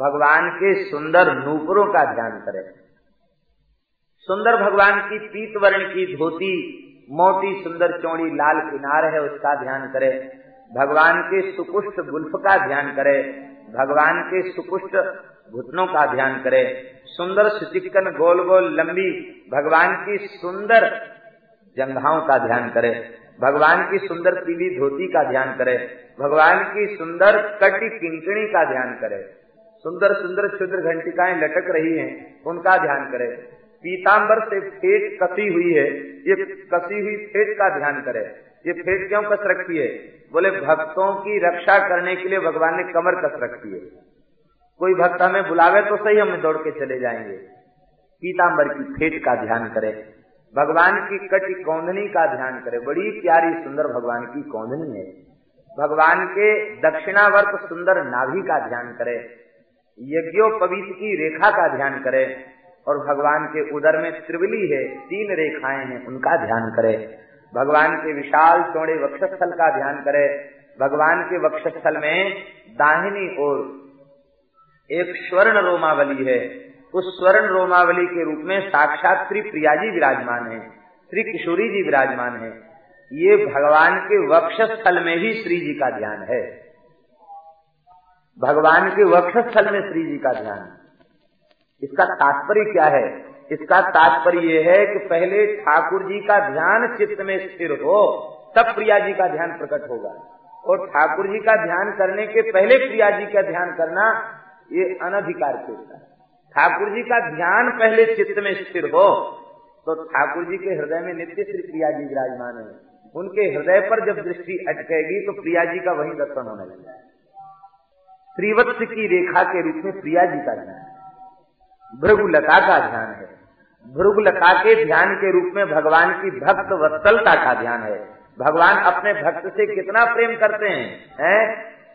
भगवान के सुंदर नूपुरों का ध्यान करें। सुंदर भगवान की पीत वर्ण की धोती, मोटी सुंदर चौड़ी लाल किनार है, उसका ध्यान करे। भगवान के सुकुष्ट गुल्फ का ध्यान करे। भगवान के सुकुष्ट घुटनों का ध्यान करे। सुंदर सुचिकन गोल गोल लंबी, भगवान की सुंदर जंघाओं का ध्यान करे। भगवान की सुंदर पीली धोती का ध्यान करे। भगवान की सुंदर कटी किंकणी का ध्यान करे। सुंदर सुंदर क्षुद्र घंटिकाएँ लटक रही हैं, उनका ध्यान करे। पीताम्बर से फेट कसी हुई है, ये कसी हुई फेट का ध्यान करे। ये फेट क्यों कस रखी है? बोले, भक्तों की रक्षा करने के लिए भगवान ने कमर कस रखी है। कोई भक्त हमें बुलावे तो सही, हम दौड़ के चले जाएँगे। पीताम्बर की फेट का ध्यान करे। भगवान की कटी कौंधनी का ध्यान करे। बड़ी प्यारी सुंदर भगवान की कौंधनी है। भगवान के दक्षिणावर्त सुंदर नाभि का ध्यान करे। यज्ञोपवीत की रेखा का ध्यान करे और भगवान के उदर में त्रिवली है, तीन रेखाएँ हैं, उनका ध्यान करे। भगवान के विशाल चौड़े वक्षस्थल का ध्यान करे। भगवान के वक्षस्थल में दाहिनी ओर एक स्वर्ण रोमावली है। उस स्वर्ण रोमावली के रूप में साक्षात श्री प्रिया जी विराजमान है, श्री किशोरी जी विराजमान है। ये भगवान के वक्षस्थल में ही श्री जी का ध्यान है। भगवान के वक्षस्थल में श्री जी का ध्यान। इसका तात्पर्य क्या है? इसका तात्पर्य यह है कि पहले ठाकुर जी का ध्यान चित्त में स्थिर हो, तब प्रिया जी का ध्यान प्रकट होगा। और ठाकुर जी का ध्यान करने के पहले प्रिया जी का ध्यान करना, ये अनधिकार के है। ठाकुर जी का ध्यान पहले चित्त में स्थिर हो तो ठाकुर जी के हृदय में नित्य श्री प्रिया जी विराजमान है। उनके हृदय पर जब दृष्टि अटकेगी तो प्रिया जी का वही दर्शन होने लगेगा। श्रीवत्स की रेखा के रूप में प्रिया जी का ध्यान भृगुलता का ध्यान है। भृगुलता के ध्यान के रूप में भगवान की भक्त वत्सलता का ध्यान है। भगवान अपने भक्त से कितना प्रेम करते हैं हैं?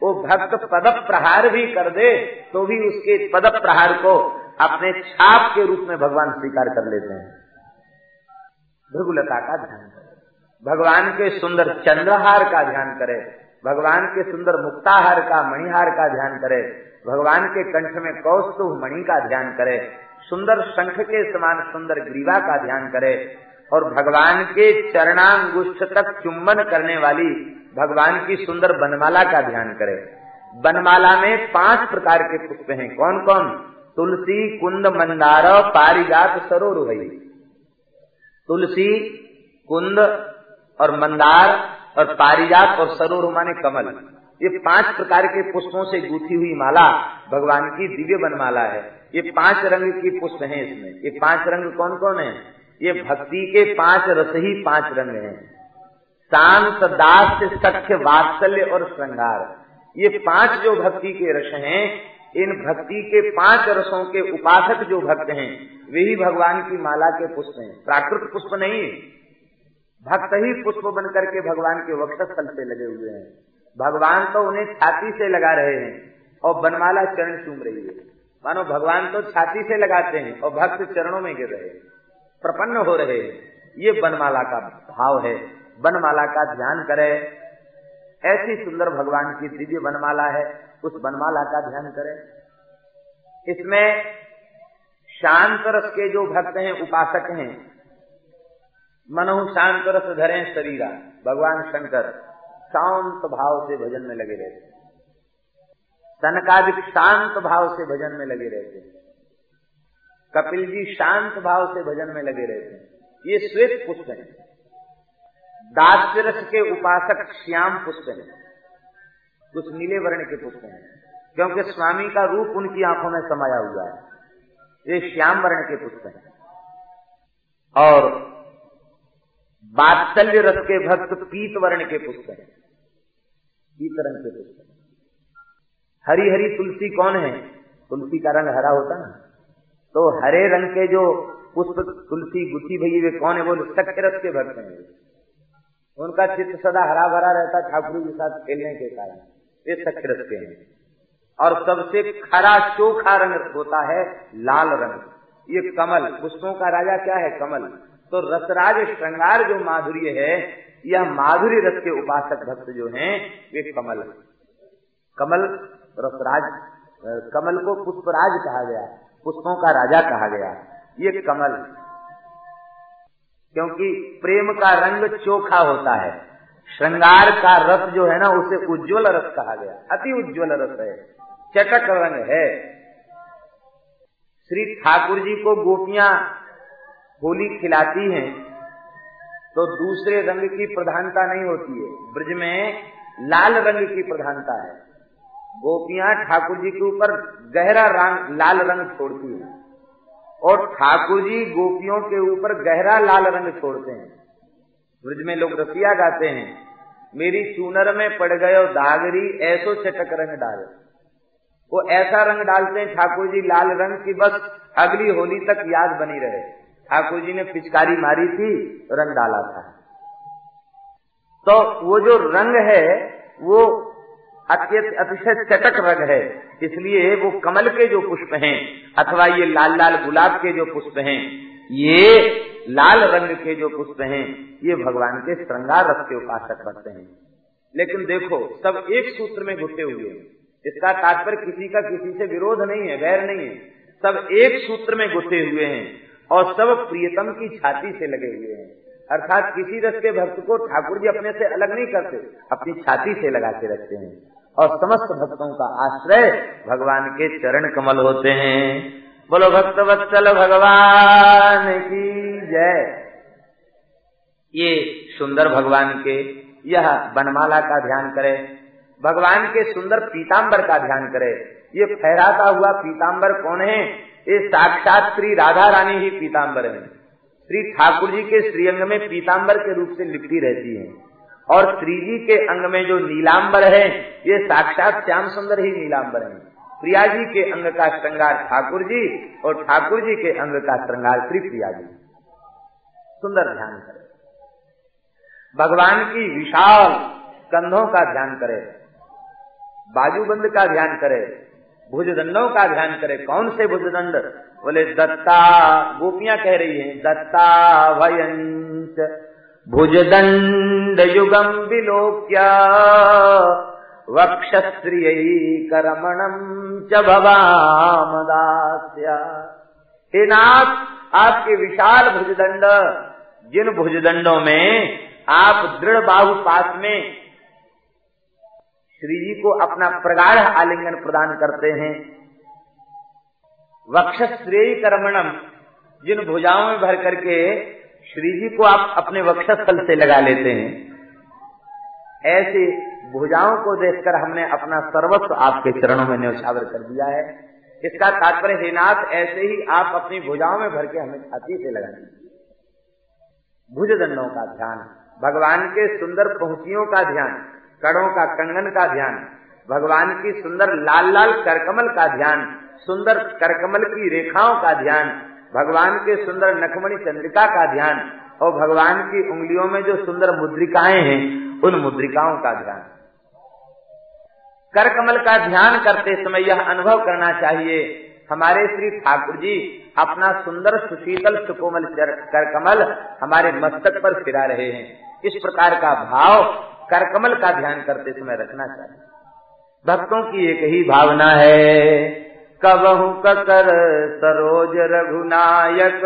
वो भक्त पद प्रहार भी कर दे तो भी उसके पद प्रहार को अपने छाप के रूप में भगवान स्वीकार कर लेते हैं। भृगुलता का ध्यान भगवान के सुंदर चंद्रहार का ध्यान करे। भगवान के सुंदर मुक्ताहार का, मणिहार का ध्यान करे। भगवान के कंठ में कौस्तुभ मणि का ध्यान करे। सुंदर शंख के समान सुंदर ग्रीवा का ध्यान करे। और भगवान के चरणांगुष्ठ तक चुंबन करने वाली भगवान की सुंदर बनमाला का ध्यान करे। बनमाला में पाँच प्रकार के पुष्प हैं। कौन कौन तुलसी, कुंद, मंदार, पारिजात सरोरुहई तुलसी, कुंद और मंदार और पारिजात और सरोरु माने कमल। ये पाँच प्रकार के पुष्पों से गूथी हुई माला भगवान की दिव्य बनमाला है। ये पाँच रंग की पुष्प हैं इसमें। ये पाँच रंग कौन कौन है? ये भक्ति के पाँच रस ही पाँच रंग हैं। शांत, दास, सख्य, वात्सल्य और श्रृंगार। ये पाँच जो भक्ति के रस हैं, इन भक्ति के पाँच रसों के उपासक जो भक्त हैं, वे ही भगवान की माला के पुष्प हैं। प्राकृत पुष्प नहीं भक्त ही पुष्प बन करके भगवान के वक्षस्थल पे लगे हुए हैं। भगवान तो उन्हें छाती से लगा रहे हैं और बनमाला चरण चूम रही है। मानो भगवान तो छाती से लगाते हैं और भक्त चरणों में गिर रहे प्रपन्न हो रहे हैं। ये बनमाला का भाव है। बनमाला का ध्यान करे। ऐसी सुंदर भगवान की दिव्य बनमाला है। उस बनमाला का ध्यान करें। इसमें शांत रस के जो भक्त हैं, उपासक हैं मनु शांत रस धरे शरीरा। भगवान शंकर शांत भाव से भजन में लगे रहते तनकादिक शांत भाव से भजन में लगे रहते कपिल जी शांत भाव से भजन में लगे रहते ये श्वेत पुष्प है। दास्य रस के उपासक श्याम पुष्प है। कुछ नीले वर्ण के पुष्प हैं। क्योंकि स्वामी का रूप उनकी आँखों में समाया हुआ है। ये श्याम वर्ण के पुष्प हैं। और बात्सल्य रस के भक्त पीत वर्ण के पुष्प हैं। पीत रंग के पुष्प हरी हरी तुलसी कौन है? तुलसी का रंग हरा होता ना। तो हरे रंग के जो पुष्प, तुलसी गुथी भई वे कौन है? वो सख्य रस के भक्त हैं। उनका चित्त सदा हरा भरा रहता ठाकुर के साथ खेलने के कारण। ये सच के हैं। और सबसे खरा, चोखा रंग होता है लाल रंग। ये कमल, पुष्पों का राजा क्या है? कमल। तो रसराज श्रृंगार जो माधुर्य है यह माधुरी रस के उपासक भक्त जो हैं, वे कमल कमल रसराज कमल को पुष्पराज कहा गया, पुष्पों का राजा कहा गया। ये कमल, क्योंकि प्रेम का रंग चोखा होता है। श्रृंगार का रस जो है ना, उसे उज्जवल रस कहा गया, अति उज्जवल रस है, चटक रंग है। श्री ठाकुर जी को गोपियाँ होली खिलाती हैं तो दूसरे रंग की प्रधानता नहीं होती है। ब्रज में लाल रंग की प्रधानता है। गोपियाँ ठाकुर जी के ऊपर गहरा रंग, लाल रंग छोड़ती हैं और ठाकुर जी गोपियों के ऊपर गहरा लाल रंग छोड़ते हैं। ब्रज में लोग रसिया गाते हैं, मेरी चूनर में पड़ गयो दागरी, ऐसो चटक रंग डाल। वो ऐसा रंग डालते हैं ठाकुर जी, लाल रंग की बस अगली होली तक याद बनी रहे। ठाकुर जी ने पिचकारी मारी थी, रंग डाला था। तो वो जो रंग है, वो अत्यंत अतिशय चटक रंग है। इसलिए वो कमल के जो पुष्प हैं, अथवा ये लाल लाल गुलाब के जो पुष्प हैं, ये लाल रंग के जो पुष्प हैं, ये भगवान के श्रृंगार रस के उपासक बनते हैं। लेकिन देखो, सब एक सूत्र में घुटे हुए हैं। इसका तात्पर्य किसी का किसी से विरोध नहीं है, गैर नहीं है। सब एक सूत्र में घुटे हुए हैं। और सब प्रियतम की छाती से लगे हुए हैं। अर्थात किसी रस के भक्त को ठाकुर जी अपने से अलग नहीं करते, अपनी छाती से लगा के रखते हैं। और समस्त भक्तों का आश्रय भगवान के चरण कमल होते हैं। बोलो, भक्त वत्सल भगवान की जय। ये सुंदर भगवान के, यह बनमाला का ध्यान करे। भगवान के सुंदर पीताम्बर का ध्यान करे। ये फहराता हुआ पीताम्बर कौन है? ये साक्षात श्री राधा रानी ही पीताम्बर है। श्री ठाकुर जी के श्रीअंग में पीताम्बर के रूप से लिपटी रहती है। और श्री जी के अंग में जो नीलाम्बर है, ये साक्षात श्याम सुंदर ही नीलाम्बर है। प्रिया जी के अंग का श्रृंगार ठाकुर जी और ठाकुर जी के अंग का श्रृंगार श्री प्रिया जी। सुंदर ध्यान करें। भगवान की विशाल कंधों का ध्यान करे। बाजूबंद का ध्यान करे। भुजदंडों का ध्यान करे। कौन से भुजदंड? बोले, दत्ता। गोपियाँ कह रही हैं दत्ता भयंच भुजदंड युगम विलोक्या वक्षस्त्रिय करमणम च भवामदास्या। हे नाथ, आपके विशाल भुजदंड, जिन भुजदंडों में आप दृढ़ बाहु पास में श्री जी को अपना प्रगाढ़ आलिंगन प्रदान करते हैं। वक्षश्रेय कर्मणम जिन भुजाओं में भर करके श्री जी को आप अपने वक्षस्थल से लगा लेते हैं, ऐसे भुजाओं को देखकर हमने अपना सर्वस्व आपके चरणों में न्यौछावर कर दिया है। इसका तात्पर्य हेनाथ ऐसे ही आप अपनी भुजाओं में भर के हमें छाती से लगा दीजिए। भुज दंडों का ध्यान, भगवान के सुंदर पहुंचियों का ध्यान कड़ों का कंगन का ध्यान, भगवान की सुंदर लाल लाल करकमल का ध्यान, सुंदर करकमल की रेखाओं का ध्यान, भगवान के सुंदर नखमणि चंद्रिका का ध्यान, और भगवान की उंगलियों में जो सुंदर मुद्रिकाएँ हैं, उन मुद्रिकाओं का ध्यान। कर कमल का ध्यान करते समय यह अनुभव करना चाहिए, हमारे श्री ठाकुर जी अपना सुंदर सुशीतल सुकोमल कर कमल हमारे मस्तक पर फिरा रहे हैं। इस प्रकार का भाव कर कमल का ध्यान करते समय रखना चाहिए। भक्तों की एक ही भावना है, कबहू कर सरोज रघुनायक,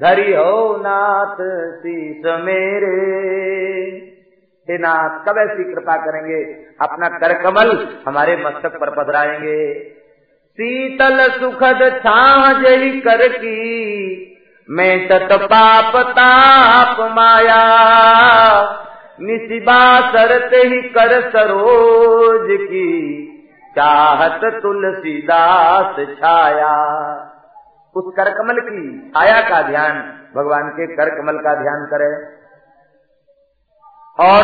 धरी हो नाथ शीस मेरे। हे नाथ, कब ऐसी कृपा करेंगे? अपना कर कमल हमारे मस्तक पर पधराएँगे। शीतल सुखद छाजही कर की, मैं तत पाप ताप माया। निशिबा सरते ही कर सरोज की। चाहत तुलसीदास छाया। उस करकमल की छाया का ध्यान, भगवान के कर कमल का ध्यान करे। और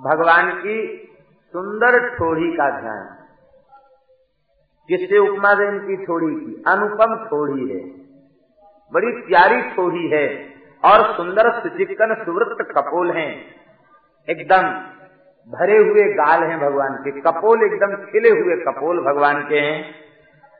भगवान की सुंदर ठोड़ी का ध्यान। जिससे उपमा दे इनकी ठोड़ी की? अनुपम ठोड़ी है। बड़ी प्यारी ठोड़ी है। और सुंदर सुचिकन सुवृत्त कपोल हैं। एकदम भरे हुए गाल हैं भगवान के। कपोल एकदम खिले हुए कपोल भगवान के हैं।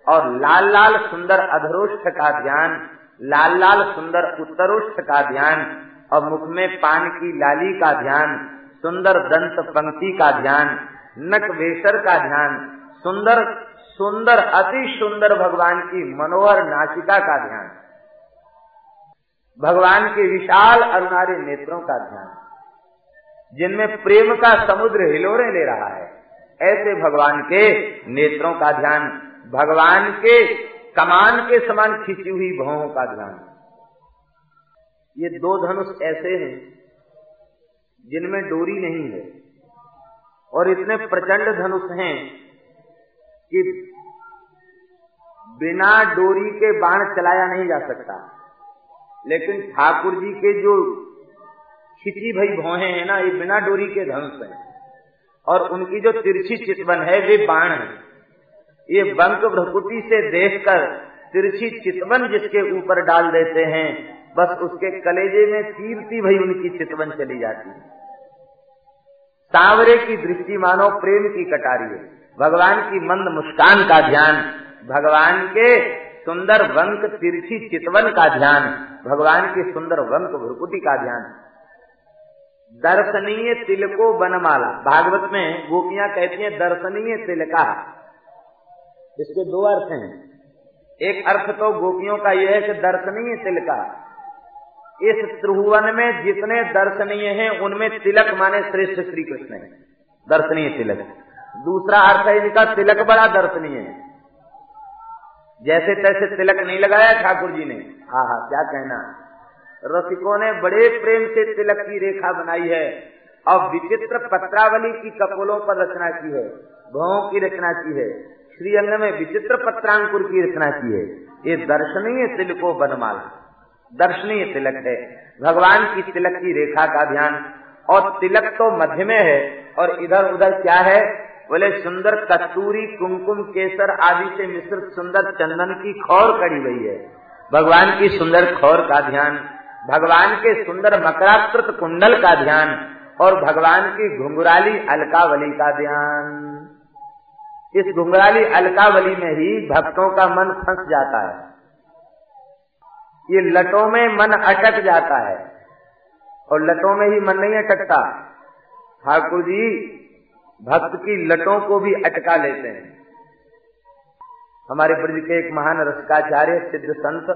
और लाल लाल सुंदर अधरोष्ठ का ध्यान, लाल लाल सुंदर उत्तरोष्ठ का ध्यान, और मुख में पान की लाली का ध्यान, सुंदर दंत पंक्ति का ध्यान, नक वेशर का ध्यान, सुंदर सुंदर, अति सुंदर भगवान की मनोहर नाचिका का ध्यान। भगवान के विशाल अरुणारी नेत्रों का ध्यान। जिनमें प्रेम का समुद्र हिलोरे ले रहा है, ऐसे भगवान के नेत्रों का ध्यान, भगवान के कमान के समान खींची हुई भवों का ध्यान। ये दो धनुष ऐसे हैं, जिनमें डोरी नहीं है, और इतने प्रचंड धनुष हैं कि बिना डोरी के बाण चलाया नहीं जा सकता। लेकिन ठाकुर जी के जो खिची भाई भौहे हैं ना, ये बिना डोरी के धनुष हैं और उनकी जो तिरछी चितवन है, वे बाण है। ये बंक भ्रकुटी से देखकर तिरछी चितवन जिसके ऊपर डाल देते हैं, बस उसके कलेजे में तीरती भाई उनकी चितवन चली जाती है। सांवरे की दृष्टि मानो प्रेम की कटारी है। भगवान की मंद मुस्कान का ध्यान, भगवान के सुंदर वंक तिरछी चितवन का ध्यान भगवान की सुंदर वंक भ्रुकुटी का ध्यान दर्शनीय तिलको बनमाला भागवत में गोपियाँ कहती हैं, दर्शनीय तिलका इसके दो अर्थ हैं। एक अर्थ तो गोपियों का यह है कि दर्शनीय तिलका इस त्रिभुवन में जितने दर्शनीय हैं, उनमें तिलक माने श्रेष्ठ श्री कृष्ण है। दर्शनीय तिलक। दूसरा अर्थ है इनका, तिलक बड़ा दर्शनीय है। जैसे तैसे तिलक नहीं लगाया ठाकुर जी ने। हाँ हाँ क्या कहना? रसिकों ने बड़े प्रेम से तिलक की रेखा बनाई है और विचित्र पत्रावली की कपोलों पर रचना की है भावों की रचना की है श्रीअंग में विचित्र पत्रांकुर की रचना की है। ये दर्शनीय तिलको बनमाला दर्शनीय तिलक है। भगवान की तिलक की रेखा का ध्यान और तिलक तो मध्य में है और इधर उधर क्या है? बोले, सुंदर कस्तूरी, कुमकुम, केसर आदि से मिश्रित सुंदर चंदन की खौर कड़ी गई है। भगवान की सुंदर खौर का ध्यान, भगवान के सुंदर मकराकृत कुंडल का ध्यान, और भगवान की घुंघराली अलकावली का ध्यान। इस घुंघराली अलकावली में ही भक्तों का मन फंस जाता है। ये लटों में मन अटक जाता है, और लटों में ही मन नहीं अटकता। ठाकुर जी भक्त की लटों को भी अटका लेते हैं। हमारे ब्रज के एक महान रसकाचार्य सिद्ध संत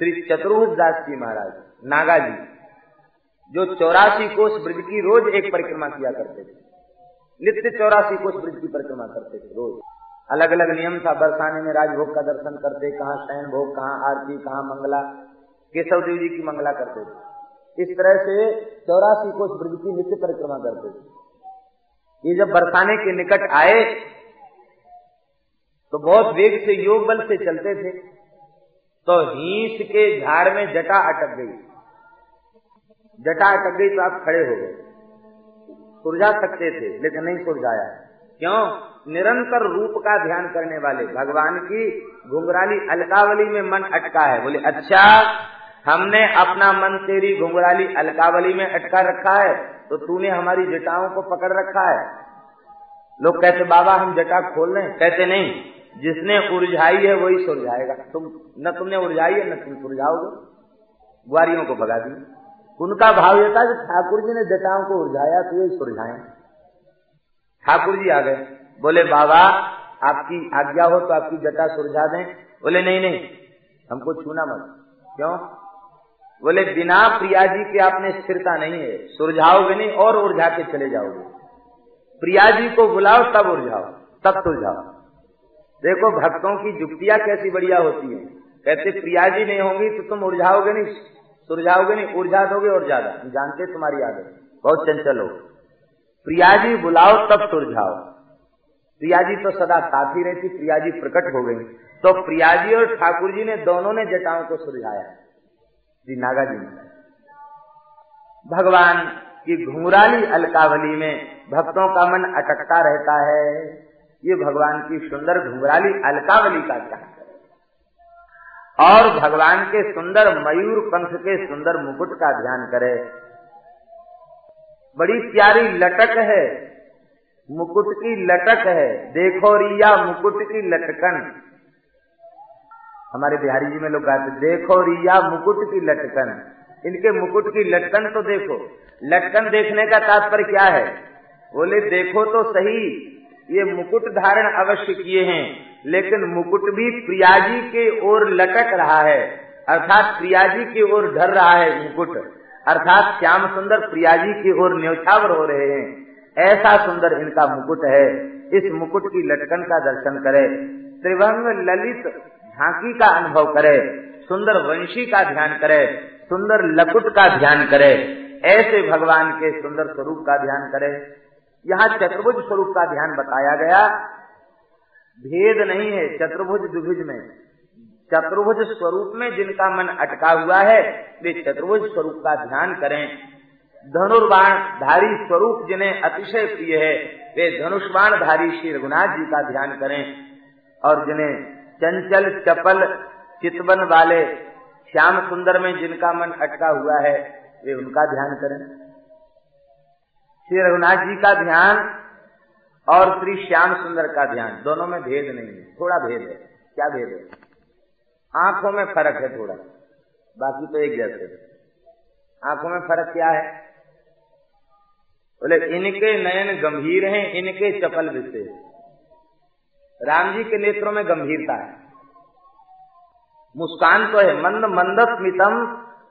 श्री चतुर्भुज दास जी महाराज, नागा जी, जो चौरासी कोष ब्रज की रोज एक परिक्रमा किया करते थे। नित्य चौरासी कोष ब्रज की परिक्रमा करते थे रोज। अलग अलग नियम था, बरसाने में राजभोग का दर्शन करते, कहाँ शयन भोग, कहाँ आरती, कहाँ मंगला, केशव देव जी की मंगला करते थे। इस तरह से चौरासी कोष ब्रज की नित्य परिक्रमा करते थे। ये जब बरसाने के निकट आए तो बहुत वेग से योग बल से चलते थे। तो हीस के झाड़ में जटा अटक गई। जटा अटक गई तो आप खड़े हो गए। सुरझा सकते थे, लेकिन नहीं सुरझाया क्यों? निरंतर रूप का ध्यान करने वाले। भगवान की घुंघराली अलकावली में मन अटका है। बोले अच्छा हमने अपना मन तेरी घुंघराली अलकावली में अटका रखा है। तो तूने हमारी जटाओं को पकड़ रखा है। लोग कहते, बाबा, हम जटा खोल लें। कहते, नहीं, जिसने उलझाई है, वही सुलझाएगा तुम, न तुमने उलझाई है, न तुम सुलझाओगे ग्वारियों को भगा दी उनका भाव यह था कि ठाकुर जी ने जटाओं को उलझाया तो यही सुलझाए ठाकुर जी आ गए। बोले, बाबा, आपकी आज्ञा हो तो आपकी जटा सुलझा दें। बोले, नहीं नहीं, हमको छूना मत। क्यों? बोले, बिना प्रिया जी के आपने स्थिरता नहीं है। सुलझाओगे नहीं और उलझा के चले जाओगे। प्रिया जी को बुलाओ, तब उलझाओ, तब सुलझाओ। देखो, भक्तों की जुक्तियाँ कैसी बढ़िया होती है। कहते प्रिया जी नहीं होंगी तो तुम उलझाओगे नहीं, सुलझाओगे नहीं, उलझा दोगे और ज़्यादा। जानते तुम्हारी आदत। बहुत चंचल हो। प्रिया जी बुलाओ, तब सुलझाओ। प्रिया जी तो सदा साथ ही रहती प्रिया जी प्रकट हो गई। तो प्रिया जी और ठाकुर जी ने, दोनों ने जटाओं को सुलझाया। श्री नागा जी भगवान की घुंघराली अलकावली में भक्तों का मन अटकता रहता है। ये भगवान की सुंदर घुंघराली अलकावली का ध्यान और भगवान के सुंदर मयूर पंख के सुंदर मुकुट का ध्यान करे। बड़ी प्यारी लटक है, मुकुट की लटक है, देखो रिया मुकुट की लटकन। हमारे बिहारी जी में लोग गाते देखो रिया मुकुट की लटकन। इनके मुकुट की लटकन तो देखो। लटकन देखने का तात्पर्य क्या है? बोले, देखो तो सही, ये मुकुट धारण अवश्य किए हैं, लेकिन मुकुट भी प्रियाजी के ओर लटक रहा है। अर्थात प्रियाजी की ओर ढर रहा है मुकुट। अर्थात श्याम सुंदर प्रियाजी की ओर न्यौछावर हो रहे हैं। ऐसा सुंदर इनका मुकुट है। इस मुकुट की लटकन का दर्शन करे। त्रिभंग ललित झांकी का अनुभव करे, सुंदर वंशी का ध्यान करे, सुंदर लकुट का ध्यान करे, ऐसे भगवान के सुंदर स्वरूप का ध्यान करे। यहाँ चतुर्भुज स्वरूप का ध्यान बताया गया। भेद नहीं है चतुर्भुज द्विभुज में। चतुर्भुज स्वरूप में जिनका मन अटका हुआ है, वे चतुर्भुज स्वरूप का ध्यान करें। धनुर्बाण धारी स्वरूप जिन्हें अतिशय प्रिय है, वे धनुष्बाण धारी श्री रघुनाथ जी का ध्यान करें और जिन्हें चंचल चपल चितवन वाले श्याम सुंदर में जिनका मन अटका हुआ है, वे उनका ध्यान करें। श्री रघुनाथ जी का ध्यान और श्री श्याम सुंदर का ध्यान, दोनों में भेद नहीं है। थोड़ा भेद है। क्या भेद है? आँखों में फ़र्क है थोड़ा। बाकी तो एक जैसे। आँखों में फ़र्क क्या है? बोले, इनके नयन गंभीर हैं, इनके चपल विशेष राम जी के नेत्रों में गंभीरता है। मुस्कान तो है, मंद मंद स्मितम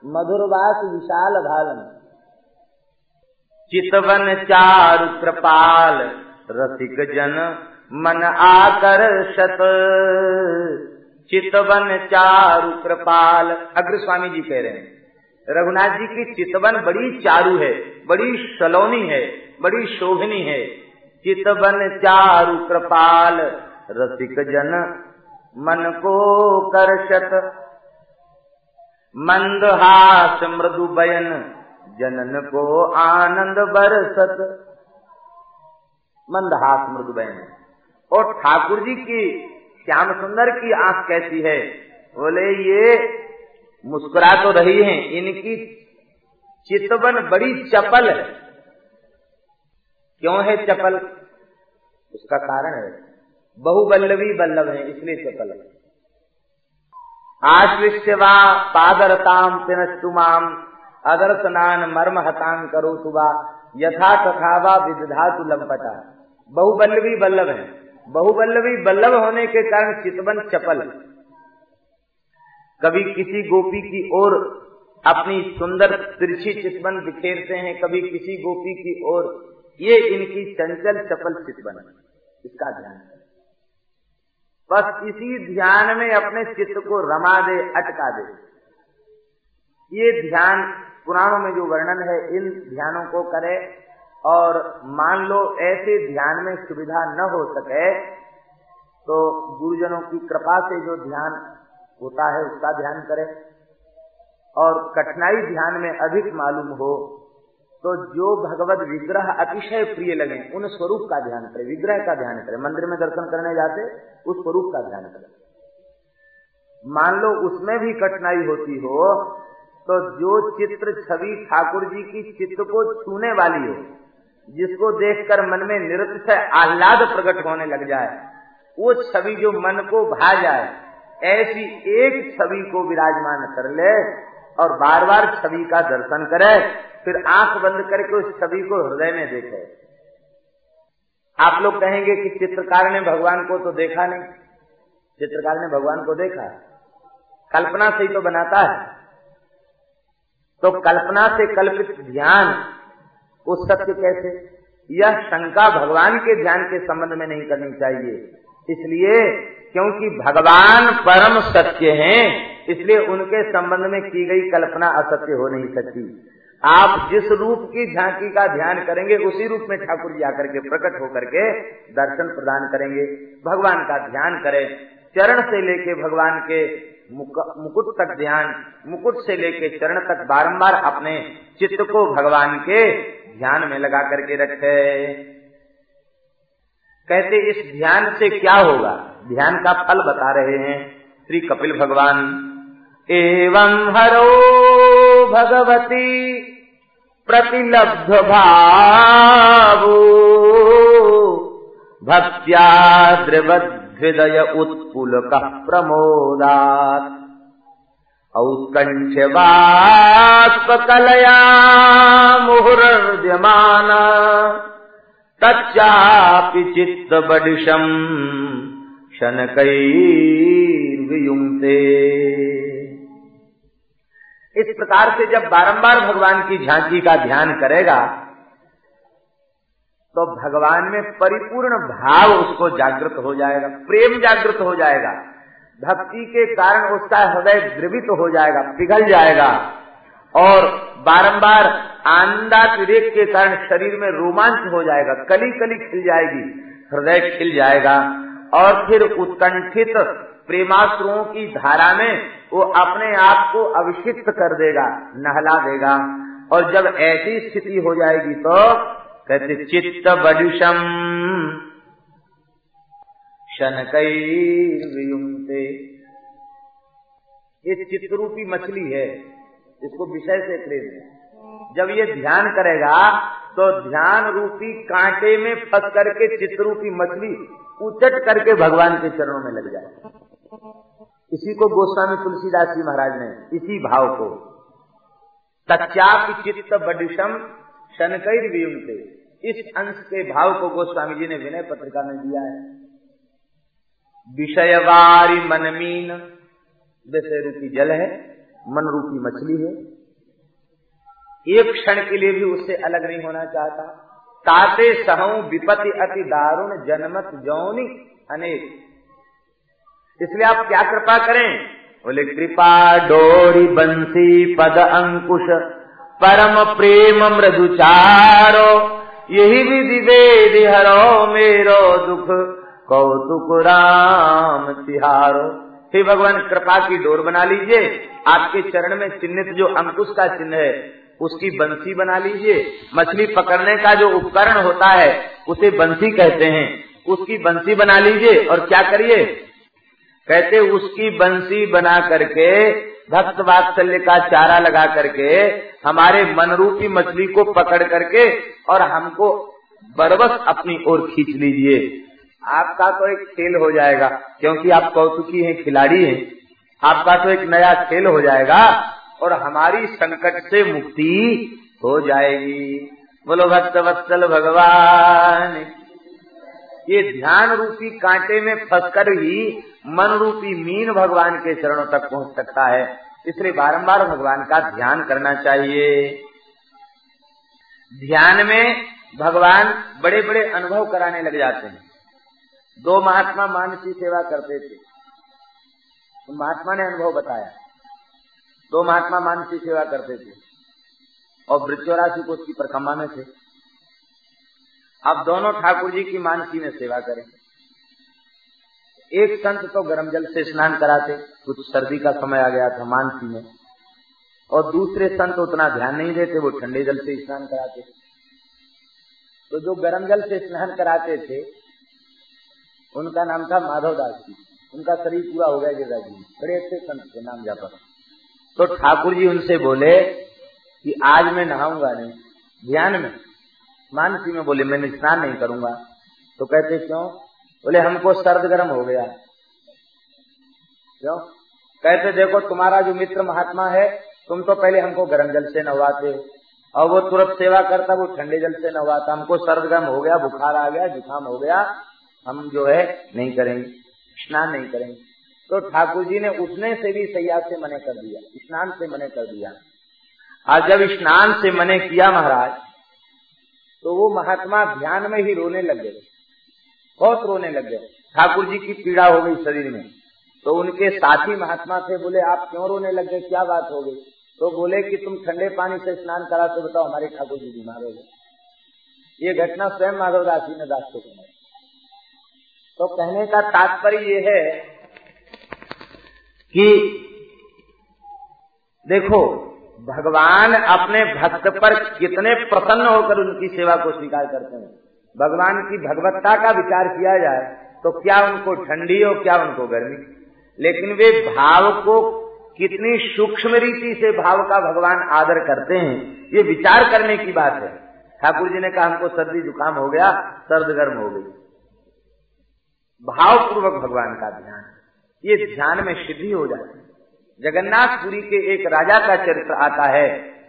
मधुरवास विशाल भालन चितवन चारु कृपाल, रसिक जन मन आकर्षत। चितवन चारु कृपाल अग्र स्वामी जी कह रहे हैं। रघुनाथ जी की चितवन बड़ी चारु है, बड़ी सलोनी है, बड़ी शोभनी है। चितवन चारु कृपाल रसिक जन मन को कर्षत मंदहास मृदु बयन, जनन को आनंद बरसत। मंदहास मृदु बयन। और ठाकुर जी की, श्याम सुंदर की आँख कैसी है? बोले, ये मुस्कुरा तो रही हैं, इनकी चितवन बड़ी चपल है। क्यों है चपल? उसका कारण है। बहुबल्लवी बल्लभ है, इसलिए चपल आश्विष्यवा पादरताम पिनस्तुमाम अदर्शनान मर्म हतांग करो सुबा, यथा तथा विधातु लंपटा। बहुबल्लवी बल्लभ है। बहुबल्लभी बल्लभ होने के कारण चितवन चपल। कभी किसी गोपी की ओर अपनी सुंदर तिरछी चितवन बिखेरते हैं, कभी किसी गोपी की ओर। ये इनकी चंचल चपल चितवन, इसका ध्यान। बस इसी ध्यान में अपने चित्त को रमा दे, अटका दे। ये ध्यान पुराणों में जो वर्णन है, इन ध्यानों को करे और मान लो ऐसे ध्यान में सुविधा न हो सके तो गुरुजनों की कृपा से जो ध्यान होता है, उसका ध्यान करें। और कठिनाई ध्यान में अधिक मालूम हो तो जो भगवत विग्रह अतिशय प्रिय लगे, उन स्वरूप का ध्यान करें, विग्रह का ध्यान करें। मंदिर में दर्शन करने जाते, उस स्वरूप का ध्यान करें। मान लो उसमें भी कठिनाई होती हो तो जो चित्र छवि ठाकुर जी की चित्र को छूने वाली हो, जिसको देखकर मन में निरतिशय आह्लाद प्रकट होने लग जाए, वो छवि जो मन को भा जाए, ऐसी एक छवि को विराजमान कर ले और बार बार छवि का दर्शन करे। फिर आँख बंद करके उस छवि को हृदय में देखे। आप लोग कहेंगे कि चित्रकार ने भगवान को तो देखा नहीं। चित्रकार ने भगवान को देखा। कल्पना से ही तो बनाता है। तो कल्पना से कल्पित ध्यान उस सत्य कैसे? यह शंका भगवान के ध्यान के संबंध में नहीं करनी चाहिए। इसलिए, क्योंकि भगवान परम सत्य हैं, इसलिए उनके संबंध में की गई कल्पना असत्य हो नहीं सकती। आप जिस रूप की झांकी का ध्यान करेंगे, उसी रूप में ठाकुर जी आकर के प्रकट होकर के दर्शन प्रदान करेंगे। भगवान का ध्यान करें। चरण से लेके भगवान के मुकुट तक ध्यान, मुकुट से लेके चरण तक बारंबार अपने चित्त को भगवान के ध्यान में लगा करके रखे। कहते, इस ध्यान से क्या होगा? ध्यान का फल बता रहे हैं श्री कपिल भगवान। एवं हरो भगवती प्रतिलब्धभावो। भक्त्या द्रवद्हृदय उत्पुलकः प्रमोदात्। औत्कण्ठ्यवात्पकलया मुहुरजमाना तच्चापि चित्तबडिशम् शनकैर्वियुङ्क्ते। इस प्रकार से जब बारंबार भगवान की झांकी का ध्यान करेगा तो भगवान में परिपूर्ण भाव उसको जागृत हो जाएगा, प्रेम जागृत हो जाएगा। भक्ति के कारण उसका हृदय द्रवित हो जाएगा, पिघल जाएगा। और बारंबार आनंदातिरेक के कारण शरीर में रोमांच हो जाएगा कली कली खिल जाएगी, हृदय खिल जाएगा। और फिर उत्कंठित प्रेमाश्रुओं की धारा में वो अपने आप को अभिषिक्त कर देगा, नहला देगा। और जब ऐसी स्थिति हो जाएगी तो कहते, चित्त बडुषम शनकैर्वियुंते ये चित्रूपी मछली है, इसको विषय से प्रेम है। जब ये ध्यान करेगा तो ध्यान रूपी कांटे में फंस करके चित्रूपी मछली उचट करके भगवान के चरणों में लग जाए इसी को गोस्वामी तुलसीदास जी महाराज ने, इसी भाव को। तच्चाप चित्त बडिशम शनकैर वियुंते इस अंश के भाव को गोस्वामी जी ने विनय पत्रिका में दिया है। विषयवारी मनमीन विषय रूपी जल है मन रूपी मछली है। एक क्षण के लिए भी उससे अलग नहीं होना चाहता। ताते सहू विपति अति दारुण, जनमत जौनी अनेक। इसलिए आप क्या कृपा करें? बोले, कृपा डोरी बंसी पद अंकुश, परम प्रेम मृदुचारो यही विधि वेद हरो मेरो दुख, कौतुक राम तिहारो हे भगवान, कृपा की डोर बना लीजिए। आपके चरण में चिन्हित जो अंकुश का चिन्ह है, उसकी बंसी बना लीजिए। मछली पकड़ने का जो उपकरण होता है, उसे बंसी कहते हैं। उसकी बंसी बना लीजिए और क्या करिए? कहते उसकी बंसी बना करके, भक्त वात्सल्य का चारा लगा करके, हमारे मन रूपी मछली को पकड़ करके और हमको बरबस अपनी ओर खींच लीजिए। आपका तो एक खेल हो जाएगा, क्योंकि आप कौतुकी हैं, खिलाड़ी हैं। आपका तो एक नया खेल हो जाएगा और हमारी संकट से मुक्ति हो जाएगी। बोलो, भक्त वत्सल भगवान। ये ध्यान रूपी कांटे में फंसकर ही मन रूपी मीन भगवान के चरणों तक पहुँच सकता है। इसलिए बारंबार भगवान का ध्यान करना चाहिए। ध्यान में भगवान बड़े बड़े अनुभव कराने लग जाते हैं। दो महात्मा मानसी सेवा करते थे। तो महात्मा ने अनुभव बताया। दो महात्मा मानसी सेवा करते थे। और वृक्षराशि को उसकी परिक्रमा में थे। अब दोनों ठाकुर जी की मानसी में सेवा करें। एक संत तो गर्म जल से स्नान कराते, कुछ सर्दी का समय आ गया था मानसी में। और दूसरे संत उतना ध्यान नहीं देते, वो ठंडे जल से स्नान कराते। तो जो गर्म जल से स्नान कराते थे, उनका नाम था माधव दास जी। उनका शरीर पूरा हो गया गिरिराज जी बड़े अच्छे संत थे, नाम जापा तो ठाकुर जी उनसे बोले कि आज मैं नहाऊँगा नहीं, ध्यान में। मानसी में बोले, मैं स्नान नहीं करूँगा। तो कहते, क्यों? बोले, हमको सर्द गर्म हो गया। क्यों? कहते, देखो, तुम्हारा जो मित्र महात्मा है, तुम तो पहले हमको गर्म जल से नहवाते और वो तुरंत सेवा करता, वो ठंडे जल से नहवाता हमको सर्द गर्म हो गया, बुखार आ गया, जुकाम हो गया। हम जो है, नहीं करेंगे, स्नान नहीं करेंगे। तो ठाकुर जी ने उठने से भी सैया से मने कर दिया, स्नान से मने कर दिया। आज जब स्नान से मने किया महाराज तो वो महात्मा ध्यान में ही रोने लग गए। बहुत रोने लग गए। ठाकुर जी की पीड़ा हो गई शरीर में। तो उनके साथी महात्मा थे, बोले, आप क्यों रोने लग गए? क्या बात हो गई? तो बोले कि, तुम ठंडे पानी से स्नान करा तो बताओ, हमारे ठाकुर जी बीमार हो गए। ये घटना स्वयं माधवदास जी ने दास को सुनाई। तो कहने का तात्पर्य ये है कि, देखो, भगवान अपने भक्त पर कितने प्रसन्न होकर उनकी सेवा को स्वीकार करते हैं। भगवान की भगवत्ता का विचार किया जाए तो क्या उनको ठंडी हो, क्या उनको गर्मी? लेकिन वे भाव को कितनी सूक्ष्म रीति से भाव का भगवान आदर करते हैं, ये विचार करने की बात है। ठाकुर जी ने कहा, हमको सर्दी जुकाम हो गया, सर्द गर्म हो गई। भावपूर्वक भगवान का ध्यान, ये ध्यान में सिद्धि हो जाती है। जगन्नाथपुरी के एक राजा का चरित्र आता है,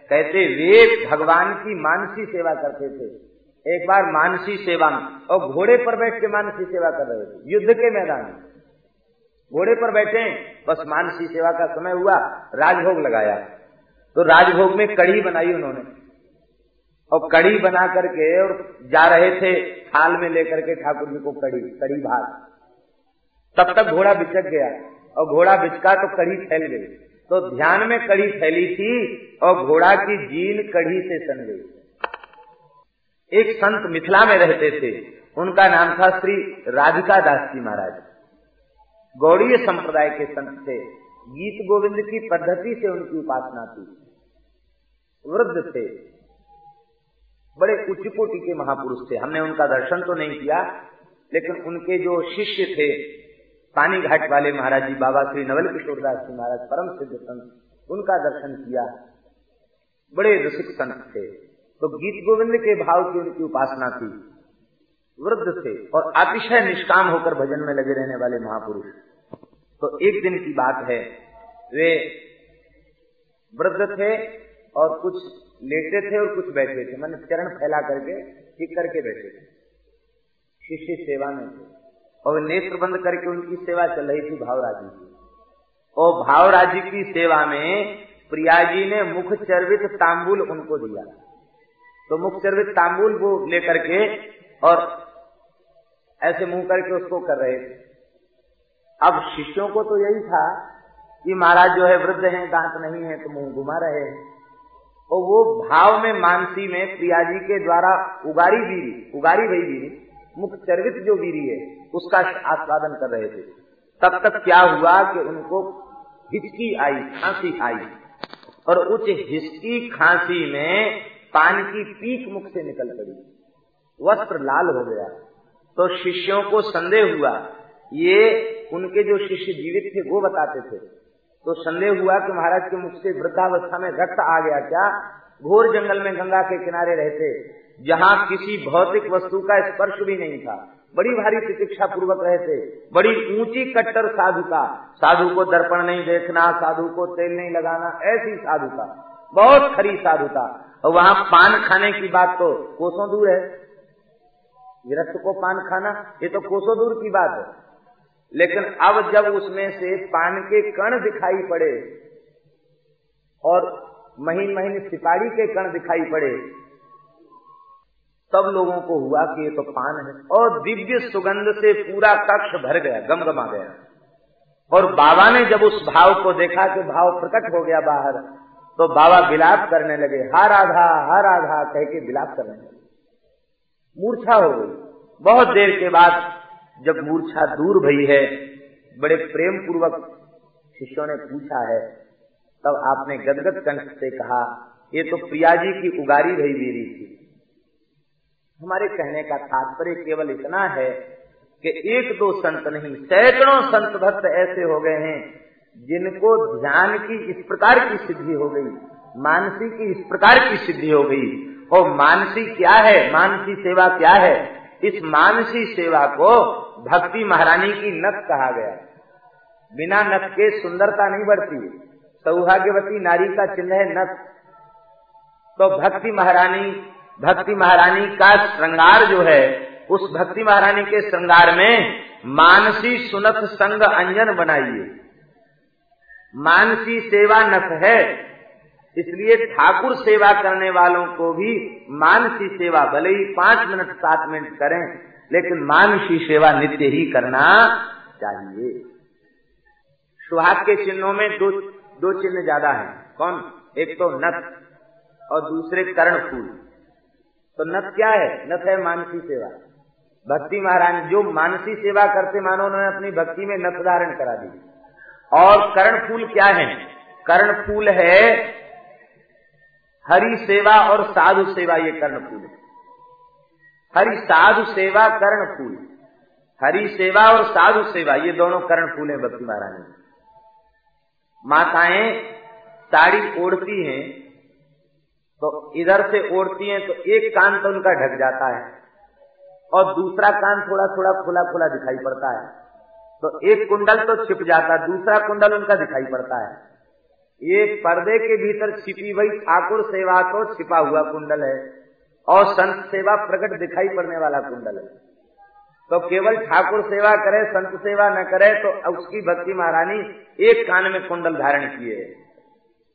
कहते वे भगवान की मानसी सेवा करते थे। एक बार मानसी सेवा में, और घोड़े पर बैठ के मानसी सेवा कर रहे थे, युद्ध के मैदान में। घोड़े पर बैठे, बस मानसी सेवा का समय हुआ, राजभोग लगाया। तो राजभोग में कड़ी बनाई उन्होंने। और कड़ी बना करके, और जा रहे थे, थाल में लेकर के ठाकुर जी को कड़ी कड़ी भात। तब तक घोड़ा बिचक गया, और घोड़ा बिचका तो कड़ी फैल गई। तो ध्यान में कड़ी फैली थी, और घोड़ा की जीन कड़ी से सन गई। एक संत मिथिला में रहते थे। उनका नाम था श्री राधिका दास जी महाराज। गौड़ीय संप्रदाय के संत थे। गीत गोविंद की पद्धति से उनकी उपासना थी वृद्ध थे। बड़े उच्च कोटि के महापुरुष थे। हमने उनका दर्शन तो नहीं किया, लेकिन उनके जो शिष्य थे, पानी घाट वाले महाराज जी, बाबा श्री नवल किशोरदास जी महाराज, परम सिद्ध संत, उनका दर्शन किया। बड़े रसिक संत थे। तो गीत गोविंद के भाव की उनकी उपासना थी। वृद्ध थे और अतिशय निष्काम होकर भजन में लगे रहने वाले महापुरुष। तो एक दिन की बात है, वे वृद्ध थे और कुछ लेटे थे और कुछ बैठे थे। मैंने चरण फैला करके ठीक करके बैठे थे। शिष्य सेवा में थे। और नेत्र बंद करके उनकी सेवा चल रही थी, भावराजी की। और भावराजी की सेवा में प्रिया जी ने मुख चर्वित तांबुल उनको दिया। तो मुख चर्वित तांबुल वो लेकर के और ऐसे मुँह करके उसको कर रहे थे। अब शिष्यों को तो यही था कि महाराज जो है वृद्ध हैं, दांत नहीं है तो मुँह घुमा रहे हैं। और वो भाव में, मानसी में, प्रिया जी के द्वारा उगारी बीरी, उगारी गई बीरी मुख चर्वित जो बीरी है, उसका आस्वादन कर रहे थे। तब तक क्या हुआ कि उनको हिचकी आई, खांसी आई। और उस हिचकी खांसी में पान की पीक मुख से निकल पड़ी। वस्त्र लाल हो गया। तो शिष्यों को संदेह हुआ, ये उनके जो शिष्य जीवित थे, वो बताते थे। तो संदेह हुआ कि महाराज के मुख से वृद्धावस्था में रक्त आ गया क्या? घोर जंगल में गंगा के किनारे रहते। जहाँ किसी भौतिक वस्तु का स्पर्श भी नहीं था। बड़ी भारी प्रतीक्षा पूर्वक रहते। बड़ी ऊँची कट्टर साधु का। साधु को दर्पण नहीं देखना, साधु को तेल नहीं लगाना, ऐसी साधु का। बहुत खरी साधु था। और वहाँ पान खाने की बात तो कोसों दूर है। गिरस्त को पान खाना, ये तो कोसों दूर की बात है। लेकिन अब जब उसमें से पान के कण दिखाई पड़े और महीन महीन सिपाही के कण दिखाई पड़े, तब लोगों को हुआ कि ये तो पान है। और दिव्य सुगंध से पूरा कक्ष भर गया, गमगमा गया। और बाबा ने जब उस भाव को देखा कि भाव प्रकट हो गया बाहर तो बाबा विलाप करने लगे, हा राधा हा राधा, कह के विलाप करने लगे। मूर्छा हो गई। बहुत देर के बाद जब मूर्छा दूर भई है, बड़े प्रेम पूर्वक शिष्यों ने पूछा है, तब आपने गदगद कंठ से कहा, ये तो प्रिया जी की उगारी भई मेरी थी। हमारे कहने का तात्पर्य केवल इतना है कि एक दो संत नहीं, सैकड़ों संत भक्त ऐसे हो गए हैं जिनको ध्यान की इस प्रकार की सिद्धि हो गई, मानसी की इस प्रकार की सिद्धि हो गई, और मानसी क्या है, मानसी सेवा क्या है, इस मानसी सेवा को भक्ति महारानी की नथ कहा गया। बिना नथ के सुंदरता नहीं बढ़ती, सौभाग्यवती नारी का चिन्ह है नथ। तो भक्ति महारानी भक्ति महारानी का श्रृंगार जो है, उस भक्ति महारानी के श्रृंगार में मानसी सुनत संग अंजन बनाइए। मानसी सेवा नथ है। इसलिए ठाकुर सेवा करने वालों को भी मानसी सेवा, भले ही पाँच मिनट, सात मिनट करें, लेकिन मानसी सेवा नित्य ही करना चाहिए। सुहाग के चिन्हों में दो दो चिन्ह ज़्यादा हैं। कौन? एक तो नथ और दूसरे कर्ण फूल। तो नथ क्या है? नथ है मानसी सेवा। भक्ति महाराज, जो मानसी सेवा करते मानो उन्होंने अपनी भक्ति में नथ धारण करा दी। और कर्ण फूल क्या है? कर्ण फूल है हरि सेवा और साधु सेवा, ये कर्ण फूल है। हरि साधु सेवा, कर्ण फूल। हरि सेवा और साधु सेवा, ये दोनों कर्ण फूल है भक्ति महारानी माताएँ साड़ी ओढ़ती हैं तो इधर से ओढ़ती हैं तो एक कान तो उनका ढक जाता है और दूसरा कान थोड़ा थोड़ा खुला खुला दिखाई पड़ता है। तो एक कुंडल तो छिप जाता है दूसरा कुंडल उनका दिखाई पड़ता है। ये पर्दे के भीतर छिपी हुई ठाकुर सेवा तो छिपा हुआ कुंडल है और संत सेवा प्रकट दिखाई पड़ने वाला कुंडल है। तो केवल ठाकुर सेवा करे, संत सेवा न करे तो उसकी भक्ति महारानी एक कान में कुंडल धारण किए।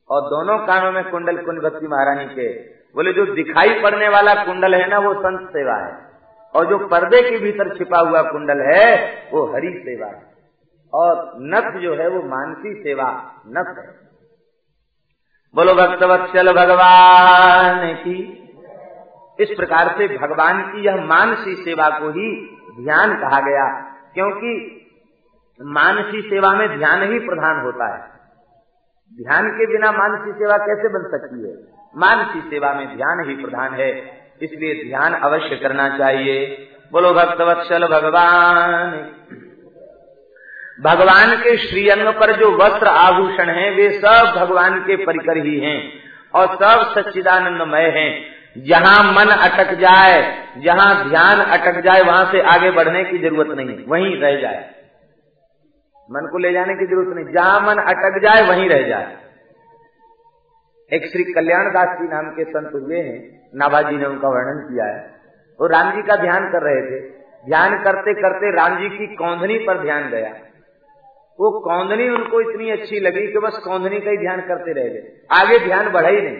और दोनों कानों में कुंडल कुंड भक्ति महारानी के। बोले, जो दिखाई पड़ने वाला कुंडल है ना, वो संत सेवा है। और जो पर्दे के भीतर छिपा हुआ कुंडल है, वो हरि सेवा है। और नथ जो है, वो मानसी सेवा नथ है। बोलो, भक्तवत्सल भगवान की। इस प्रकार से भगवान की यह मानसी सेवा को ही ध्यान कहा गया, क्योंकि मानसी सेवा में ध्यान ही प्रधान होता है। ध्यान के बिना मानसी सेवा कैसे बन सकती है? मानसी सेवा में ध्यान ही प्रधान है। इसलिए ध्यान अवश्य करना चाहिए। बोलो, भक्तवत्सल भगवान। भगवान के श्रीअंग पर जो वस्त्र आभूषण हैं, वे सब भगवान के परिकर ही हैं और सब सच्चिदानंदमय हैं। जहाँ मन अटक जाए, जहाँ ध्यान अटक जाए, वहाँ से आगे बढ़ने की ज़रूरत नहीं वहीं रह जाए। मन को ले जाने की ज़रूरत नहीं। जहाँ मन अटक जाए, वहीं रह जाए। एक श्री कल्याण दास जी नाम के संत हुए हैं। नाभाजी ने उनका वर्णन किया है। वो राम जी का ध्यान कर रहे थे। ध्यान करते करते राम जी की कौंधनी पर ध्यान गया। वो कौंधनी उनको इतनी अच्छी लगी कि बस कौंधनी का ही ध्यान करते रह गए। आगे ध्यान बढ़ा ही नहीं।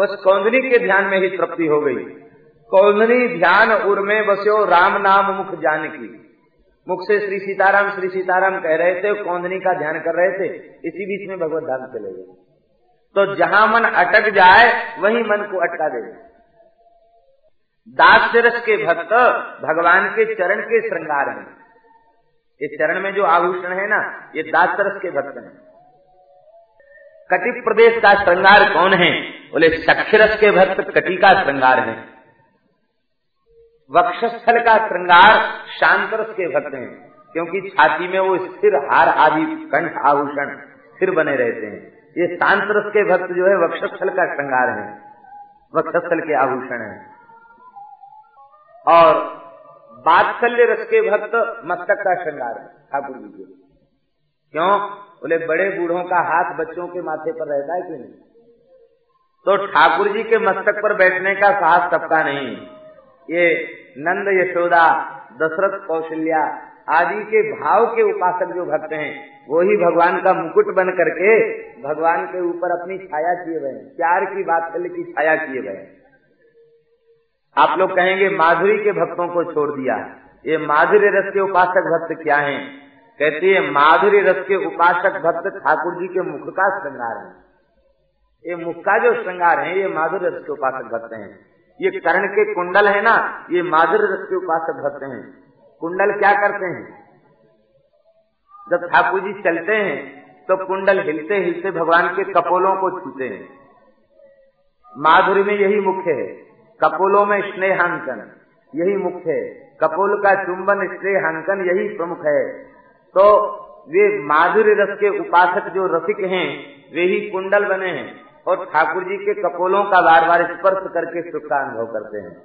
बस कौंधनी के ध्यान में ही तृप्ति हो गई। कौंधनी ध्यान उर्मे में बस्यो राम नाम मुख जान की मुख से श्री सीताराम श्री सीताराम कह रहे थे, कौंधनी का ध्यान कर रहे थे। इसी बीच में भगवत धाम चले गए। तो जहाँ मन अटक जाए, वही मन को अटका दे दास रस के भक्त भगवान के चरण के श्रृंगार हैं। इस चरण में जो आभूषण है ना, ये दासरस के भक्त हैं। कटि प्रदेश का श्रृंगार कौन है? बोले, सक्षरस के भक्त कटि का श्रृंगार है। वक्षस्थल का श्रृंगार शांतरस के भक्त हैं, क्योंकि छाती में वो स्थिर हार आदि कंठ आभूषण स्थिर बने रहते हैं। ये शांतरस के भक्त जो है, वक्षस्थल का श्रृंगार है। वक्षस्थल के आभूषण है। और बात्सल्य रस के भक्त मस्तक का श्रृंगार है, ठाकुर जी के। क्यों? बोले, बड़े बूढ़ों का हाथ बच्चों के माथे पर रहता है कि नहीं? तो ठाकुर जी के मस्तक पर बैठने का साहस सबका नहीं। ये नंद यशोदा दशरथ कौशल्या आदि के भाव के उपासक जो भक्त हैं, वही भगवान का मुकुट बन करके भगवान के ऊपर अपनी छाया किए गए प्यार की बात की छाया किए गए आप लोग कहेंगे, माधुरी के भक्तों को छोड़ दिया। ये माधुर्य रस के उपासक भक्त क्या हैं? कहते हैं, माधुर्य रस के उपासक भक्त ठाकुर जी के मुख का श्रृंगार है। ये मुख का जो श्रृंगार है, ये माधुर्य रस के उपासक भक्त हैं। ये कर्ण के कुंडल है ना, ये माधुर्य रस के उपासक भक्त हैं। कुंडल क्या करते हैं? जब ठाकुर जी चलते हैं तो कुंडल हिलते हिलते भगवान के कपोलों को छूते हैं। माधुरी में यही मुख्य है। कपोलों में स्नेहांकन, यही मुख्य है। कपोल का चुंबन, स्नेहांकन यही प्रमुख है। तो वे माधुर्य रस के उपासक जो रसिक हैं, वे ही कुंडल बने हैं और ठाकुर जी के कपोलों का बार बार स्पर्श करके सुख का अनुभव करते हैं,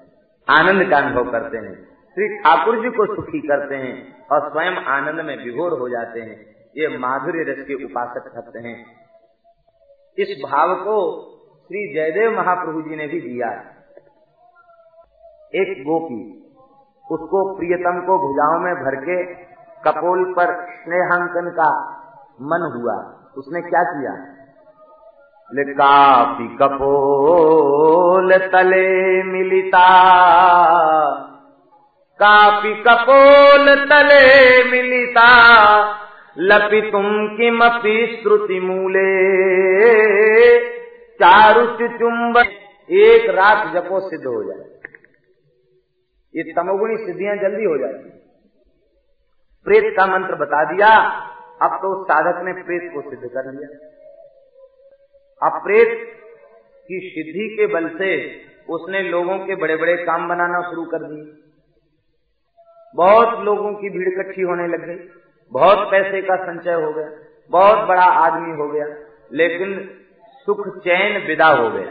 आनंद का अनुभव करते हैं। श्री ठाकुर जी को सुखी करते हैं और स्वयं आनंद में विभोर हो जाते हैं। ये माधुर्य रस के उपासक भक्त हैं। इस भाव को श्री जयदेव महाप्रभु जी ने भी दिया एक गोपी, उसको प्रियतम को भुजाओं में भर के कपोल पर स्नेहांकन का मन हुआ। उसने क्या किया? कपोल तले मिलिता काफ़ी कपोल तले मिलिता, लपि तुम किमपि श्रुति मूले। चारु चुंबन एक रात जपो सिद्ध हो जाए। ये तमोगुणी सिद्धियाँ जल्दी हो जाती प्रेत का मंत्र बता दिया, अब तो साधक ने प्रेत को सिद्ध कर लिया। अब प्रेत की सिद्धि के बल से उसने लोगों के बड़े बड़े काम बनाना शुरू कर दिए। बहुत लोगों की भीड़ इकट्ठी होने लग गई। बहुत पैसे का संचय हो गया। बहुत बड़ा आदमी हो गया। लेकिन सुख चैन विदा हो गया।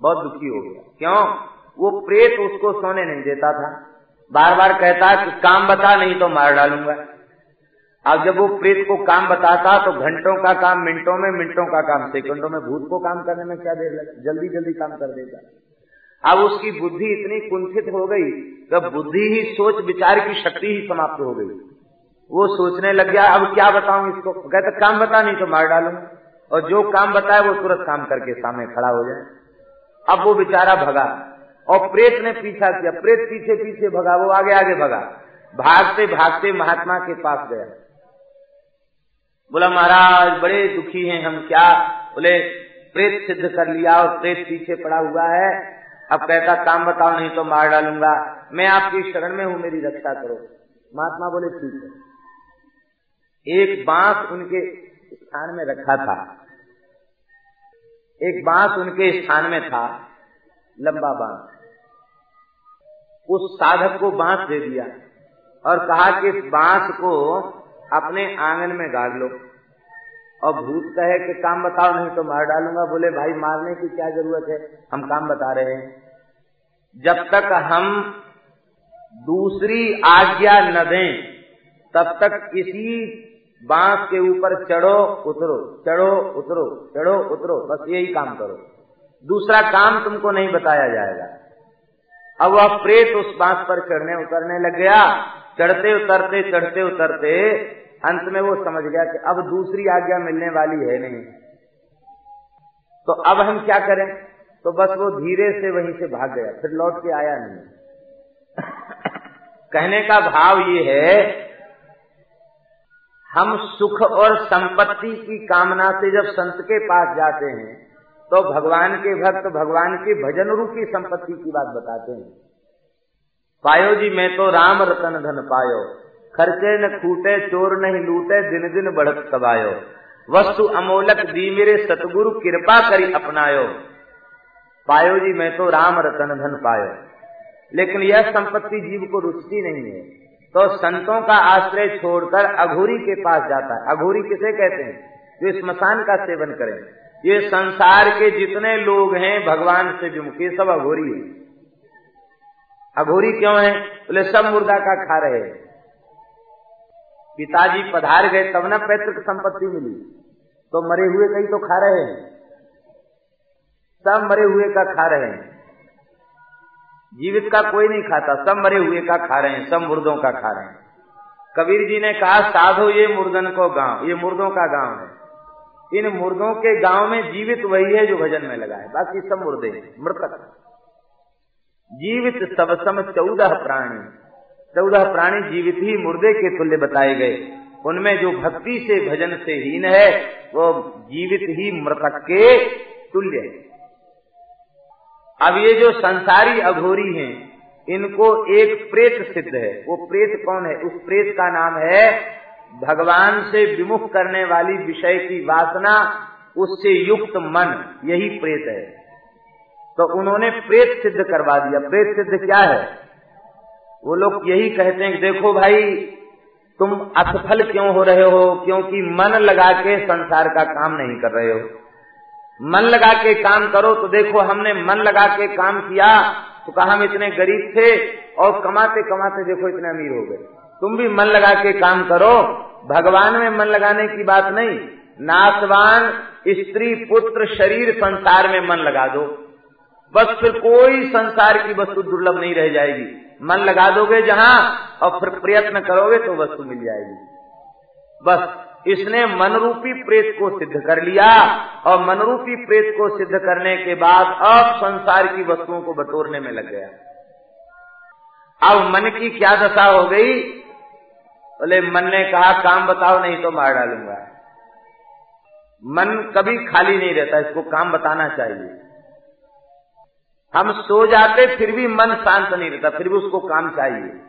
बहुत दुखी हो गया। क्यों? वो प्रेत उसको सोने नहीं देता था। बार बार कहता कि काम बता, नहीं तो मार डालूँगा। अब जब वो प्रेत को काम बताता तो घंटों का काम, मिनटों में मिनटों का काम, सेकंडों में भूत को काम करने में क्या देर लगे जल्दी जल्दी काम कर देता। अब उसकी बुद्धि इतनी कुंठित हो गई तो बुद्धि ही सोच विचार की शक्ति ही समाप्त हो गई। वो सोचने लग गया, अब क्या बताऊँ इसको? कहते काम बता, नहीं तो मार डालू। और जो काम बताए, वो तुरंत काम करके सामने खड़ा हो जाए अब वो बेचारा भगा और प्रेत ने पीछा किया। प्रेत पीछे पीछे भगा, वो आगे आगे भगा। भागते भागते महात्मा के पास गया। बोला, महाराज, बड़े दुखी हैं हम, क्या? बोले, प्रेत सिद्ध कर लिया और प्रेत पीछे पड़ा हुआ है। अब कहता, काम बताओ, नहीं तो मार डालूँगा। मैं आपकी शरण में हूँ, मेरी रक्षा करो। महात्मा बोले, ठीक है। एक बाँस उनके स्थान में रखा था। एक बाँस उनके स्थान में था, लंबा बाँस। उस साधक को बाँस दे दिया और कहा कि इस बाँस को अपने आँगन में गाड़ लो। और भूत कहे कि काम बताओ, नहीं तो मार डालूँगा। बोले, भाई, मारने की क्या ज़रूरत है? हम काम बता रहे हैं। जब तक हम दूसरी आज्ञा न दें, तब तक इसी बाँस के ऊपर चढ़ो, उतरो चढ़ो उतरो चढ़ो, उतरो, बस यही काम करो। दूसरा काम तुमको नहीं बताया जाएगा। अब वह प्रेत उस बाँस पर चढ़ने, उतरने लग गया। चढ़ते, उतरते चढ़ते, उतरते अंत में वो समझ गया कि अब दूसरी आज्ञा मिलने वाली है नहीं। तो अब हम क्या करें? तो बस वो धीरे से वहीं से भाग गया, फिर लौट के आया नहीं। कहने का भाव ये है, हम सुख और संपत्ति की कामना से जब संत के पास जाते हैं तो भगवान के भक्त भगवान के भजन रूपी संपत्ति की बात बताते हैं। पायो जी, मैं तो राम रतन धन पायो। खर्चे न खूटे, चोर नहीं लूटे दिन दिन बढ़त सबायो वस्तु अमोलक दी मेरे सतगुरु कृपा करी अपनायो। पायो जी, मैं तो राम रतन धन पायो। लेकिन यह संपत्ति जीव को रुचती नहीं है। तो संतों का आश्रय छोड़कर अघोरी के पास जाता है। अघोरी किसे कहते हैं? जो स्मशान का सेवन करें। ये संसार के जितने लोग हैं, भगवान से ये सब अघोरी है। अघोरी क्यों है? बोले, सब मुर्दा का खा रहे हैं। पिताजी पधार गए, तब न पैतृक संपत्ति मिली। तो मरे हुए कई तो खा रहे हैं। सब मरे हुए का खा रहे हैं। जीवित का कोई नहीं खाता, सब मरे हुए का खा रहे हैं, सब मुर्दों का खा रहे हैं। कबीर जी ने कहा, साधो ये मुर्दन को गाँव, ये मुर्दों का गाँव है। इन मुर्दों के गाँव में जीवित वही है जो भजन में लगा है। बाकी सब मुर्दे मृतक। जीवित सब, सम चौदह प्राणी चौदह प्राणी जीवित ही मुर्दे के तुल्य बताए गए। उनमें जो भक्ति से, भजन से हीन है, वो जीवित ही मृतक के तुल्य है। अब ये जो संसारी अघोरी हैं, इनको एक प्रेत सिद्ध है। वो प्रेत कौन है? उस प्रेत का नाम है भगवान से विमुख करने वाली विषय की वासना, उससे युक्त मन, यही प्रेत है। तो उन्होंने प्रेत सिद्ध करवा दिया। प्रेत सिद्ध क्या है? वो लोग यही कहते हैं कि देखो भाई, तुम असफल क्यों हो रहे हो? क्योंकि मन लगा के संसार का काम नहीं कर रहे हो। मन लगा के काम करो तो देखो हमने मन लगा के काम किया तो कहा हम इतने गरीब थे और कमाते कमाते देखो इतने अमीर हो गए। तुम भी मन लगा के काम करो। भगवान में मन लगाने की बात नहीं। नासवान स्त्री पुत्र शरीर संसार में मन लगा दो। बस फिर कोई संसार की वस्तु दुर्लभ नहीं रह जाएगी। मन लगा दोगे जहाँ और फिर प्रयत्न करोगे तो वस्तु मिल जाएगी। बस इसने मनरूपी प्रेत को सिद्ध कर लिया और मनरूपी प्रेत को सिद्ध करने के बाद अब संसार की वस्तुओं को बटोरने में लग गया। अब मन की क्या दशा हो गई? बोले, मन ने कहा, काम बताओ, नहीं तो मार डालूँगा। मन कभी खाली नहीं रहता, इसको काम बताना चाहिए। हम सो जाते, फिर भी मन शांत नहीं रहता, फिर भी उसको काम चाहिए।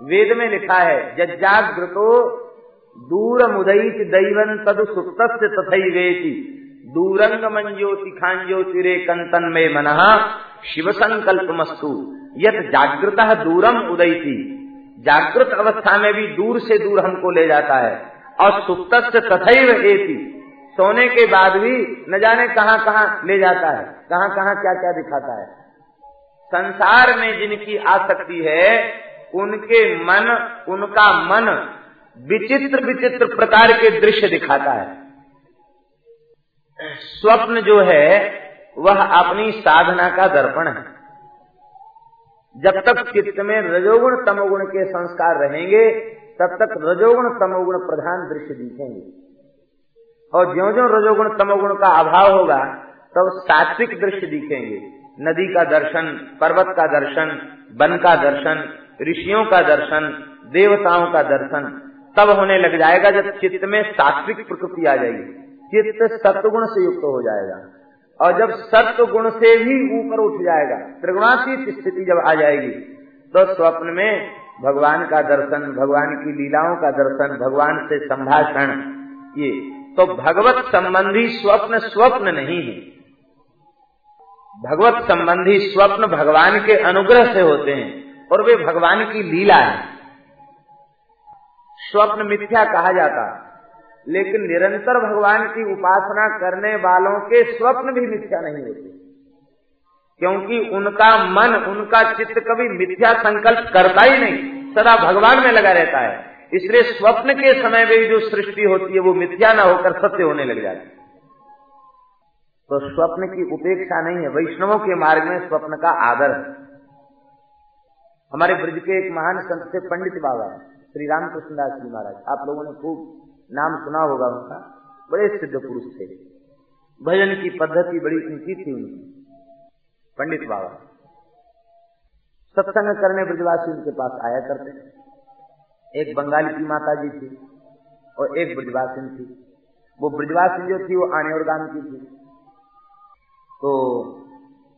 वेद में लिखा है जजाग्रतो दूर मुदयित दैवन तद सुप्त तथई वेति दूरंग मंजोति खांजोतिरे कंतन में मन शिव संकल्प मस्तु यद जागृत दूरम उदयती। जागृत अवस्था में भी दूर से दूर हमको ले जाता है। और सुप्त तथैव एति। सोने के बाद भी न जाने कहाँ कहाँ ले जाता है। कहाँ कहाँ क्या क्या दिखाता है? संसार में जिनकी आसक्ति है, उनके मन, उनका मन विचित्र विचित्र प्रकार के दृश्य दिखाता है। स्वप्न जो है, वह अपनी साधना का दर्पण है। जब तक चित्त में रजोगुण तमोगुण के संस्कार रहेंगे, तब तक रजोगुण तमोगुण प्रधान दृश्य दिखेंगे। और ज्यो ज्यो रजोगुण तमोगुण का अभाव होगा तब तो सात्विक दृश्य दिखेंगे। नदी का दर्शन, पर्वत का दर्शन, वन का दर्शन, ऋषियों का दर्शन, देवताओं का दर्शन, तब होने लग जाएगा जब चित्त में सात्विक प्रकृति आ जाएगी। चित्त सत्गुण से युक्त हो जाएगा और जब सत्व गुण से भी ऊपर उठ जाएगा त्रिगुणातीत स्थिति जब आ जाएगी तो स्वप्न में भगवान का दर्शन, भगवान की लीलाओं का दर्शन, भगवान से संभाषण, ये तो भगवत संबंधी स्वप्न स्वप्न नहीं है। भगवत संबंधी स्वप्न भगवान के अनुग्रह से होते हैं और वे भगवान की लीला है। स्वप्न मिथ्या कहा जाता लेकिन निरंतर भगवान की उपासना करने वालों के स्वप्न भी मिथ्या नहीं होते। क्योंकि उनका मन, उनका चित्त कभी मिथ्या संकल्प करता ही नहीं, सदा भगवान में लगा रहता है। इसलिए स्वप्न के समय में जो सृष्टि होती है, वो मिथ्या न होकर सत्य होने लग जाती तो स्वप्न की उपेक्षा नहीं है। वैष्णवों के मार्ग में स्वप्न का आदर है। हमारे ब्रज के एक महान संत थे पंडित बाबा, श्री रामकृष्ण दास जी महाराज। आप लोगों ने खूब नाम सुना होगा उनका। बड़े सिद्ध पुरुष थे। भजन की पद्धति बड़ी ऊँची थी उनकी। पंडित बाबा। सत्संग करने ब्रजवासी उनके पास आया करते। एक बंगाली की माता जी थी और एक ब्रजवासिन थी। वो ब्रजवासिन जो थी, वो आने और गाँव की थी। तो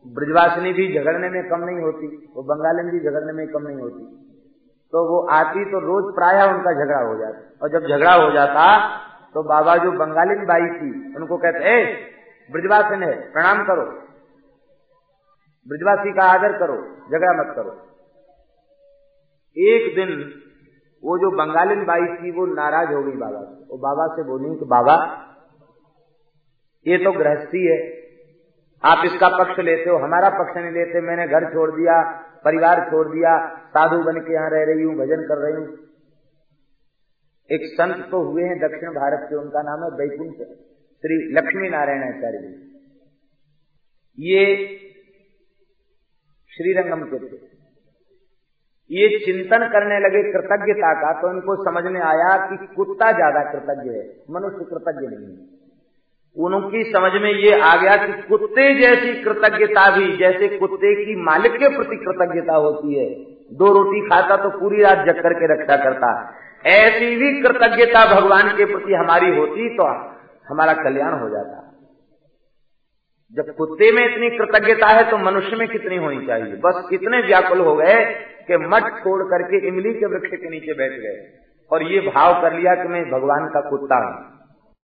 ब्रजवासिनी भी झगड़ने में कम नहीं होती वो बंगाली भी झगड़ने में कम नहीं होती। तो वो आती तो रोज प्राय उनका झगड़ा हो जाता। और जब झगड़ा हो जाता तो बाबा जो बंगाली बाई थी, उनको कहते, ए, ब्रजवासिन है, प्रणाम करो। ब्रजवासी का आदर करो, झगड़ा मत करो। एक दिन वो जो बंगाली बाई थी, वो नाराज़ हो गई बाबा से। वो बाबा से बोली कि, बाबा, ये तो गृहस्थी है आप इसका पक्ष लेते हो? हमारा पक्ष नहीं लेते। मैंने घर छोड़ दिया, परिवार छोड़ दिया, साधु बन के यहाँ रह रही हूँ, भजन कर रही हूँ। एक संत तो हुए हैं दक्षिण भारत के, उनका नाम है बैकुंठ श्री लक्ष्मी नारायण आचार्य जी। ये श्रीरंगम के। थे ये चिंतन करने लगे कृतज्ञता का तो इनको समझ में आया कि कुत्ता ज़्यादा कृतज्ञ है, मनुष्य कृतज्ञ नहीं है। उनकी समझ में ये आ गया कि कुत्ते जैसी कृतज्ञता भी, जैसे कुत्ते की मालिक के प्रति कृतज्ञता होती है। दो रोटी खाता तो पूरी रात जग करके रक्षा करता। ऐसी भी कृतज्ञता भगवान के प्रति हमारी होती तो हमारा कल्याण हो जाता। जब कुत्ते में इतनी कृतज्ञता है तो मनुष्य में कितनी होनी चाहिए? बस इतने व्याकुल हो गए कि मठ छोड़ करके इमली के वृक्ष के नीचे बैठ गए। और ये भाव कर लिया कि मैं भगवान का कुत्ता हूँ।